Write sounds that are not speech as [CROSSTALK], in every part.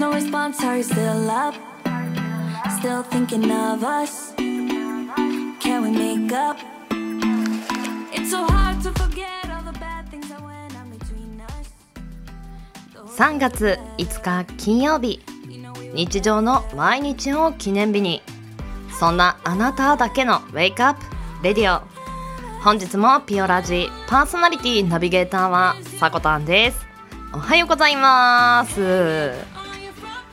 no response, are you still up? Still thinking of us? Can we make up? It's so hard to forget all the bad things that went on between us. 3月5日金曜日日常の毎日を記念日にそんなあなただけのウェイクアップレディオ本日もピオラジパーソナリティナビゲーターはさこたんですおはようございます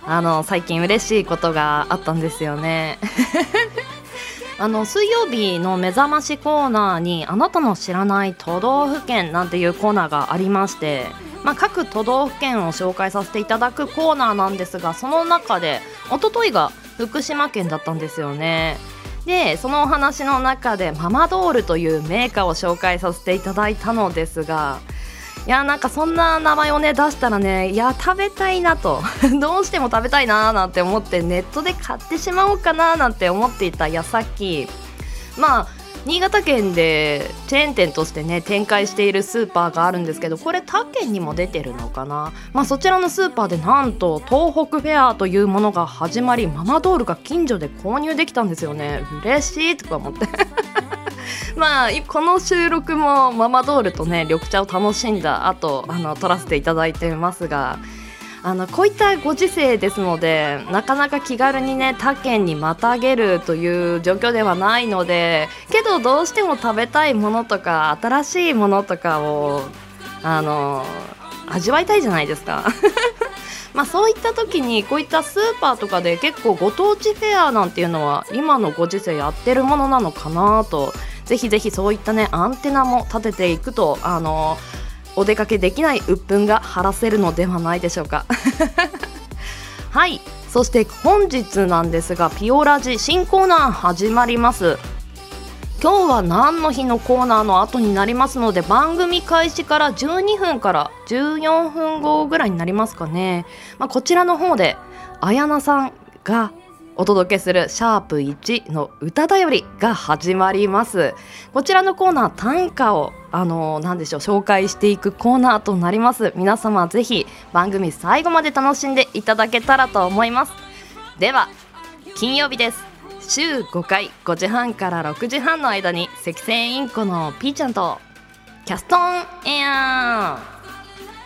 あの最近嬉しいことがあったんですよね。[LAUGHS] あの水曜日の目覚ましコーナーにあなたの知らない都道府県なんていうコーナーがありましてまあ、各都道府県を紹介させていただくコーナーなんですがその中で一昨日が福島県だったんですよね。でそのお話の中でママドールというメーカーを紹介させていただいたのですがいやなんかそんな名前をね出したらねいや食べたいなと。[LAUGHS] どうしても食べたいななんて思ってネットで買ってしまおうかななんて思っていた矢先。まあ新潟県でチェーン店としてね展開しているスーパーがあるんですけどこれ他県にも出てるのかな、まあ、そちらのスーパーでなんと東北フェアというものが始まりママドールが近所で購入できたんですよね。嬉しいとか思って。[LAUGHS] まあこの収録もママドールとね緑茶を楽しんだ後あの撮らせていただいてますがあのこういったご時世ですのでなかなか気軽にね他県にまたげるという状況ではないのでけどどうしても食べたいものとか新しいものとかをあの味わいたいじゃないですか。[LAUGHS] まあそういった時にこういったスーパーとかで結構ご当地フェアなんていうのは今のご時世やってるものなのかなとぜひぜひそういったねアンテナも立てていくとあのお出かけできない鬱憤が晴らせるのではないでしょうか。[LAUGHS] はい。そして本日なんですがピオラジ新コーナー始まります。今日は何の日のコーナーの後になりますので番組開始から12分から14分後ぐらいになりますかね、まあ、こちらの方であやなさんがお届けするシャープ1の歌だよりが始まります。こちらのコーナー短歌をあの何でしょう紹介していくコーナーとなります。皆様ぜひ番組最後まで楽しんでいただけたらと思います。では金曜日です。週5回5時半から6時半の間に赤線インコのピーちゃんとキャストンエア。ー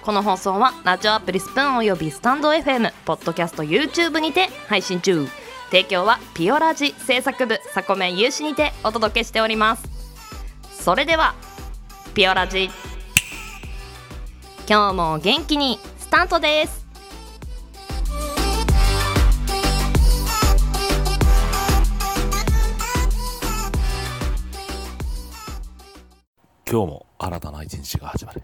この放送はラジオアプリスプーンおよびスタンド FM ポッドキャスト YouTube にて配信中。提供はピオラジ制作部サコメン有志にてお届けしております。それではピオラジ。今日も元気にスタートです。今日も新たな一日が始まる。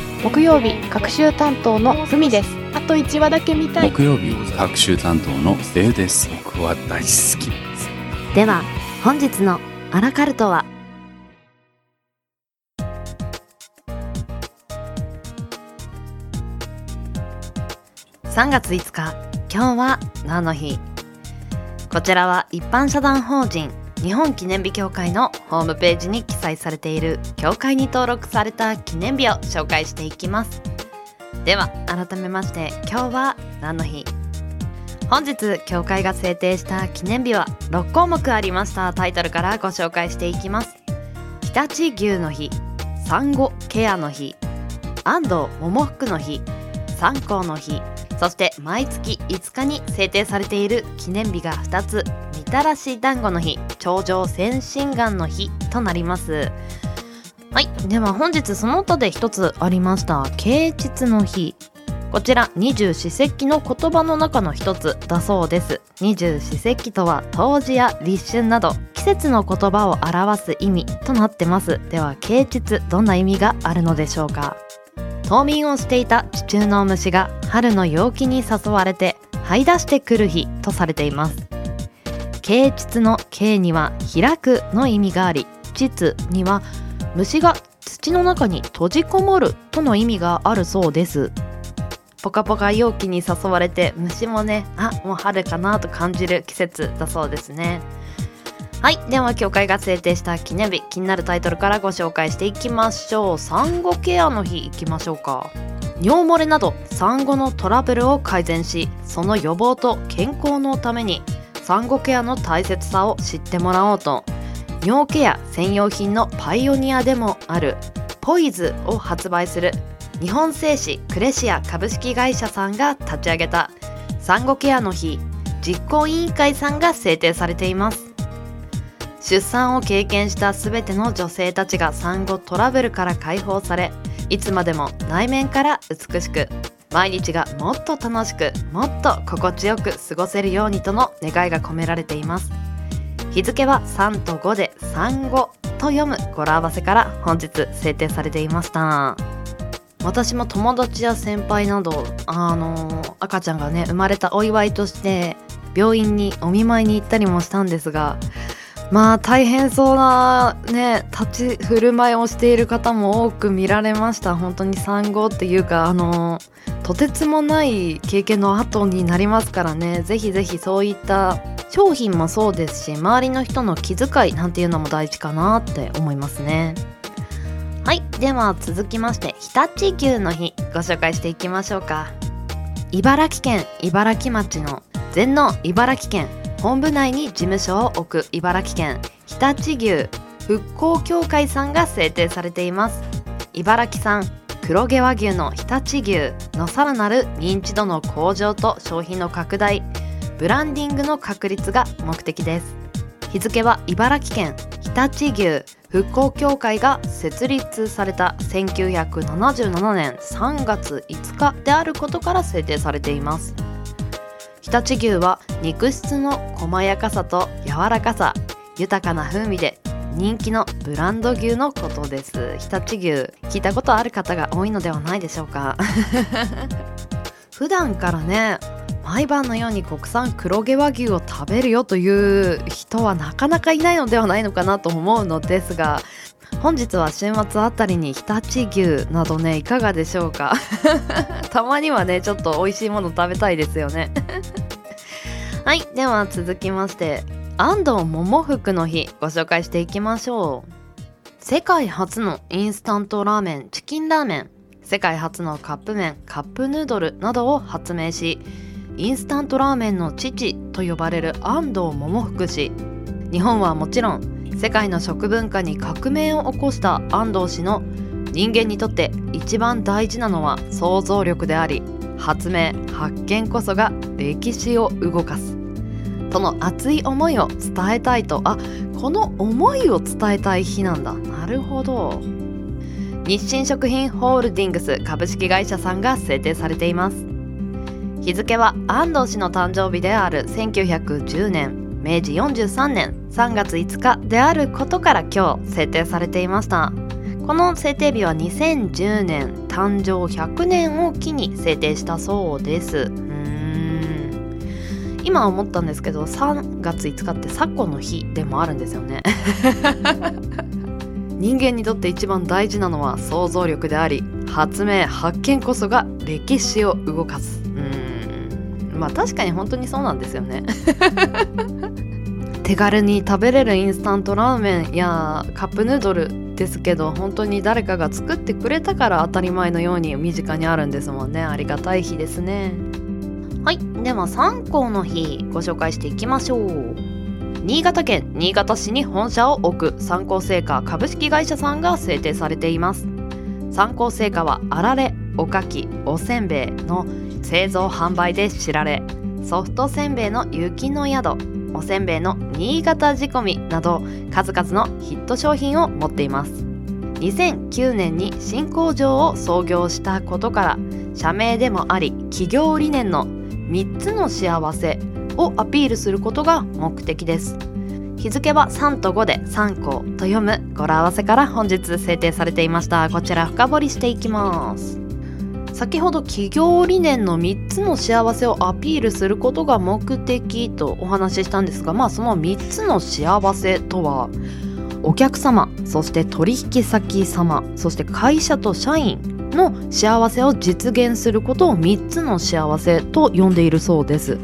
木曜日各週担当のふみです。あと1話だけ見たい。木曜日各週担当のデウです。僕は大好き。ですでは本日のアラカルトは？3月5日今日は何の日。こちらは一般社団法人日本記念日協会のホームページに記載されている協会に登録された記念日を紹介していきます。では改めまして今日は何の日？本日協会が制定した記念日は6項目ありました。タイトルからご紹介していきます。常陸牛の日産後ケアの日安藤桃福の日三光の日そして毎月5日に制定されている記念日が2つみたらし団子の日頂上先進願の日となります。はいでは本日その他で一つありました啓蟄の日。こちら二十四節気の言葉の中の一つだそうです。二十四節気とは冬至や立春など季節の言葉を表す意味となってます。では啓蟄どんな意味があるのでしょうか？冬眠をしていた地中の虫が春の陽気に誘われて這い出してくる日とされています。啓蟄の啓には開くの意味があり蟄には虫が土の中に閉じこもるとの意味があるそうです。ポカポカ陽気に誘われて虫もねあもう春かなと感じる季節だそうですね。はいでは協会が制定した記念日気になるタイトルからご紹介していきましょう。産後ケアの日いきましょうか。尿漏れなど産後のトラブルを改善しその予防と健康のために産後ケアの大切さを知ってもらおうと。尿ケア専用品のパイオニアでもあるポイズを発売する日本製紙クレシア株式会社さんが立ち上げた産後ケアの日実行委員会さんが制定されています。出産を経験した全ての女性たちが産後トラブルから解放されいつまでも内面から美しく毎日がもっと楽しくもっと心地よく過ごせるようにとの願いが込められています。日付は3と5で産後と読む語呂合わせから本日制定されていました。私も友達や先輩などあの赤ちゃんがね生まれたお祝いとして病院にお見舞いに行ったりもしたんですがまあ大変そうなね立ち振る舞いをしている方も多く見られました。本当に産後っていうかあのとてつもない経験の後になりますからね。ぜひぜひそういった商品もそうですし周りの人の気遣いなんていうのも大事かなって思いますね。はいでは続きまして日立牛の日ご紹介していきましょうか。茨城県茨城町の全農茨城県。本部内に事務所を置く茨城県日立牛復興協会さんが制定されています。茨城産黒毛和牛の日立牛のさらなる認知度の向上と商品の拡大ブランディングの確立が目的です。日付は茨城県日立牛復興協会が設立された1977年3月5日であることから制定されています。常陸牛は肉質の細やかさと柔らかさ豊かな風味で人気のブランド牛のことです。常陸牛聞いたことある方が多いのではないでしょうか。[LAUGHS] 普段からね毎晩のように国産黒毛和牛を食べるよという人はなかなかいないのではないのかなと思うのですが本日は週末あたりに常陸牛などねいかがでしょうか？[LAUGHS] たまにはねちょっと美味しいもの食べたいですよね。[LAUGHS] はいでは続きまして安藤桃福の日ご紹介していきましょう。世界初のインスタントラーメンチキンラーメン世界初のカップ麺カップヌードルなどを発明しインスタントラーメンの父と呼ばれる安藤桃福氏。日本はもちろん世界の食文化に革命を起こした安藤氏の人間にとって一番大事なのは想像力であり発明発見こそが歴史を動かす。その熱い思いを伝えたいとあこの思いを伝えたい日なんだ。なるほど。日清食品ホールディングス株式会社さんが制定されています。日付は安藤氏の誕生日である1910年。明治43年3月5日であることから今日制定されていました。この制定日は2010年誕生100年を機に制定したそうです。うーん。今思ったんですけど3月5日ってサコの日でもあるんですよね。[LAUGHS] 人間にとって一番大事なのは想像力であり発明発見こそが歴史を動かす。まあ確かに本当にそうなんですよね。[LAUGHS] 手軽に食べれるインスタントラーメンやカップヌードルですけど本当に誰かが作ってくれたから当たり前のように身近にあるんですもんね。ありがたい日ですね。はい。では3校の日ご紹介していきましょう。新潟県新潟市に本社を置く三幸製菓株式会社さんが制定されています。三幸製菓はあられおかきおせんべいの製造販売で知られソフトせんべいの雪の宿おせんべいの新潟仕込みなど数々のヒット商品を持っています。2009年に新工場を創業したことから社名でもあり企業理念の3つの幸せをアピールすることが目的です。日付は3と5で3項と読む。語呂合わせから本日制定されていました。こちら深掘りしていきます。先ほど企業理念の3つの幸せをアピールすることが目的とお話ししたんですがまあその3つの幸せとはお客様そして取引先様そして会社と社員の幸せを実現することを3つの幸せと呼んでいるそうです。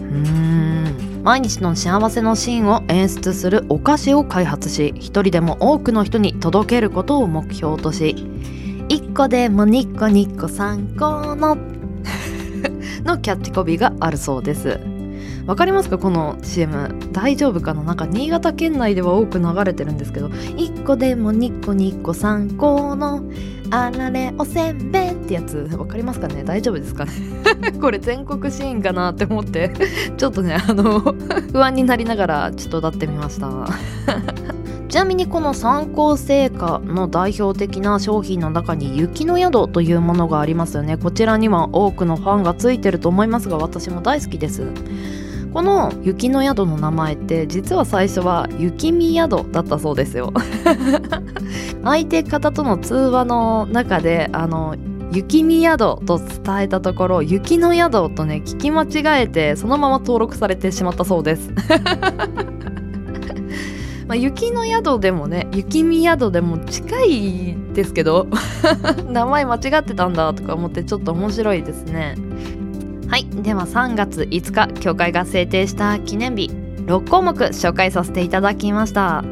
毎日の幸せのシーンを演出するお菓子を開発し一人でも多くの人に届けることを目標とし1個でも2個2個3個の [LAUGHS] のキャッチコピーがあるそうです。わかりますか？この CM 大丈夫かななんか新潟県内では多く流れてるんですけど1個でも2個2個3個のあられおせんべいってやつ。わかりますかね？大丈夫ですかね？[LAUGHS] これ全国シーンかなって思って。ちょっとねあの [LAUGHS] 不安になりながらちょっと歌ってみました。ちなみにこの参考製菓の代表的な商品の中に雪の宿というものがありますよね。こちらには多くのファンがついてると思いますが私も大好きです。この雪の宿の名前って実は最初は雪見宿だったそうですよ。[LAUGHS] 相手方との通話の中であの雪見宿と伝えたところ雪の宿とね聞き間違えてそのまま登録されてしまったそうです。まあ、雪の宿でもね雪見宿でも近いですけど [LAUGHS] 名前間違ってたんだとか思ってちょっと面白いですね。はいでは3月5日協会が制定した記念日6項目紹介させていただきました。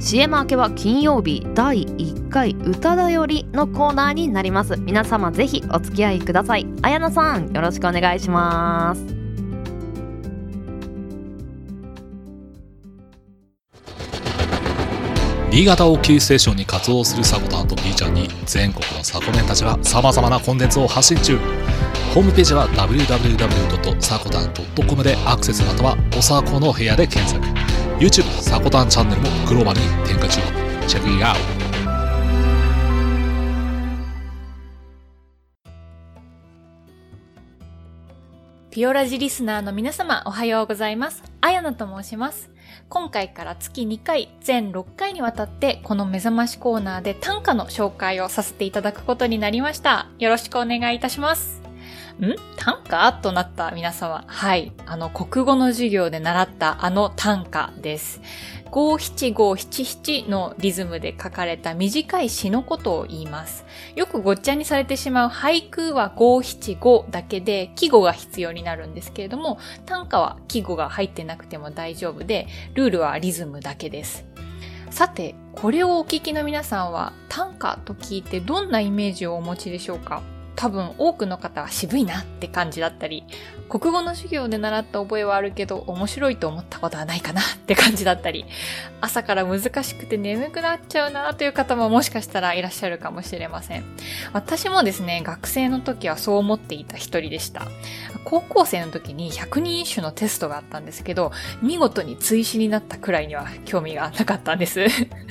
CM 明けは金曜日第1回歌だよりのコーナーになります。皆様ぜひお付き合いください。綾菜さんよろしくお願いします。新潟をキーステーションに活動するサコタンと B ちゃんに全国のサコメンたちは様々なコンテンツを発信中ホームページは www.sakotan.com でアクセスまたはおさこの部屋で検索 YouTube サコタンチャンネルもグローバルに展開中チェックイアウトピオラジリスナーの皆様おはようございます。あやなと申します。今回から月2回、全6回にわたってこの目覚ましコーナーで短歌の紹介をさせていただくことになりました。よろしくお願いいたします。ん？短歌？となった皆様。はい。あの、国語の授業で習ったあの短歌です。五七五七七のリズムで書かれた短い詩のことを言います。よくごっちゃにされてしまう俳句は五七五だけで季語が必要になるんですけれども、短歌は季語が入ってなくても大丈夫で、ルールはリズムだけです。さて、これをお聞きの皆さんは短歌と聞いてどんなイメージをお持ちでしょうか？多分多くの方は渋いなって感じだったり、国語の授業で習った覚えはあるけど面白いと思ったことはないかなって感じだったり、朝から難しくて眠くなっちゃうなという方ももしかしたらいらっしゃるかもしれません。私もですね、学生の時はそう思っていた一人でした。高校生の時に100人一首のテストがあったんですけど、見事に追試になったくらいには興味がなかったんです。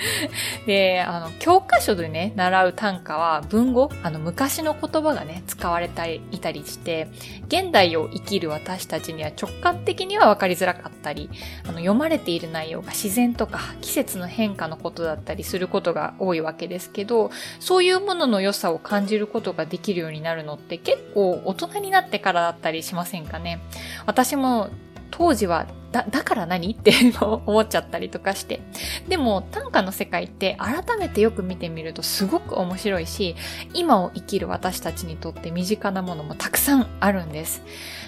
[LAUGHS] で、あの、教科書でね、習う短歌は文語、あの、昔の言葉がね、使われていたりして、現代を生きる私たちには直感的には分かりづらかったり、あの、読まれている内容が自然とか季節の変化のことだったりすることが多いわけですけど、そういうものの良さを感じることができるようになるのって結構大人になってからだったりしませんかね？私も当時はだ、だから何？って [LAUGHS] 思っちゃったりとかして。でも短歌の世界って改めてよく見てみるとすごく面白いし、今を生きる私たちにとって身近なものもたくさんあるんです。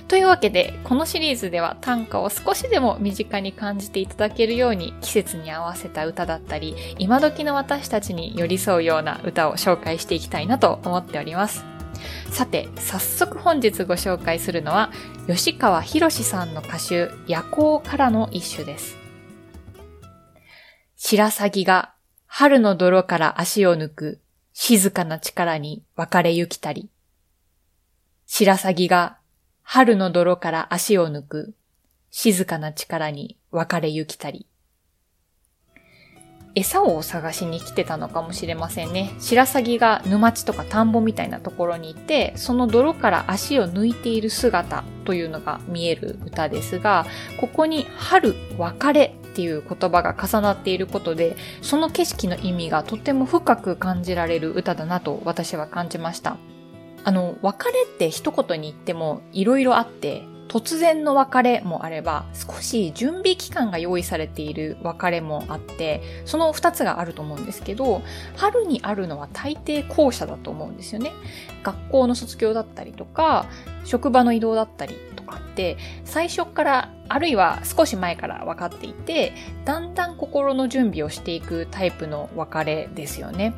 というわけで、このシリーズでは短歌を少しでも身近に感じていただけるように季節に合わせた歌だったり、今時の私たちに寄り添うような歌を紹介していきたいなと思っております。さて、早速本日ご紹介するのは、吉川博さんの歌集、夜行からの一首です。白鷺が春の泥から足を抜く静かな力に別れゆきたり。白鷺が春の泥から足を抜く静かな力に別れゆきたり。餌を探しに来てたのかもしれませんね。白鷺が沼地とか田んぼみたいなところにいて、その泥から足を抜いている姿というのが見える歌ですが、ここに春、別れっていう言葉が重なっていることで、その景色の意味がとても深く感じられる歌だなと私は感じました。あの、別れって一言に言っても色々あって、突然の別れもあれば、少し準備期間が用意されている別れもあって、その二つがあると思うんですけど、春にあるのは大抵後者だと思うんですよね。学校の卒業だったりとか、職場の移動だったりとかって、最初から、あるいは少し前から分かっていて、だんだん心の準備をしていくタイプの別れですよね。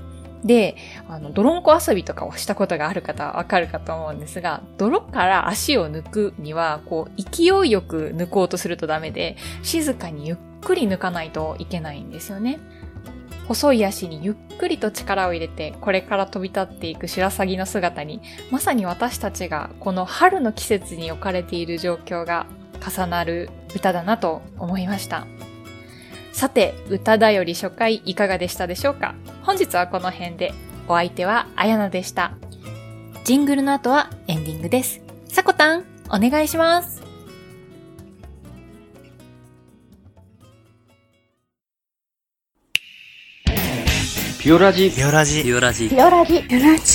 で、あの、泥んこ遊びとかをしたことがある方はわかるかと思うんですが、泥から足を抜くには、こう、勢いよく抜こうとするとダメで、静かにゆっくり抜かないといけないんですよね。細い足にゆっくりと力を入れて、これから飛び立っていく白鷺の姿に、まさに私たちがこの春の季節に置かれている状況が重なる歌だなと思いました。さて、歌だより初回いかがでしたでしょうか？本日はこの辺で。お相手はあやなでした。ジングルの後はエンディングです。さこたん、お願いします。ピオラジピオラジピオラジピオラジピオラジ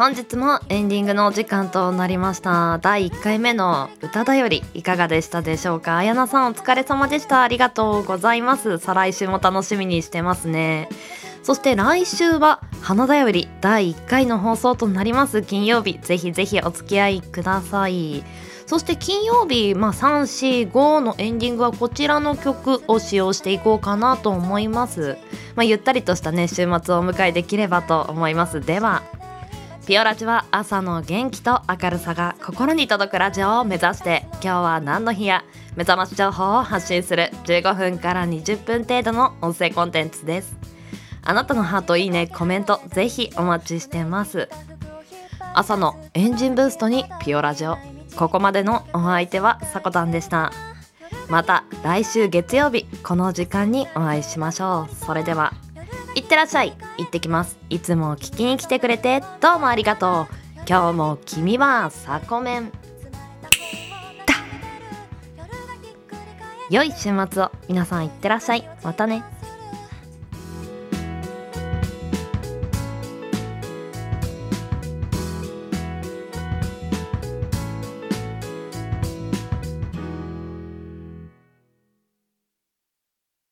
本日もエンディングのお時間となりました。第1回目の歌だよりいかがでしたでしょうか？あやなさんお疲れ様でした。ありがとうございます。再来週も楽しみにしてますね。そして来週は花だより第1回の放送となります。金曜日ぜひぜひお付き合いください。そして金曜日、まあ、345のエンディングはこちらの曲を使用していこうかなと思います、まあ、ゆったりとしたね週末をお迎えできればと思います。ではピオラジは朝の元気と明るさが心に届くラジオを目指して今日は何の日や目覚まし情報を発信する15分から20分程度の音声コンテンツです。あなたのハートいいねコメントぜひお待ちしてます。朝のエンジンブーストにピオラジオ。ここまでのお相手はさこたんでした。また来週月曜日この時間にお会いしましょう。それでは。いってらっしゃい。行ってきます。いつも聞きに来てくれてどうもありがとう。今日も君はサコメン。だ。良い週末を皆さんいってらっしゃい。またね。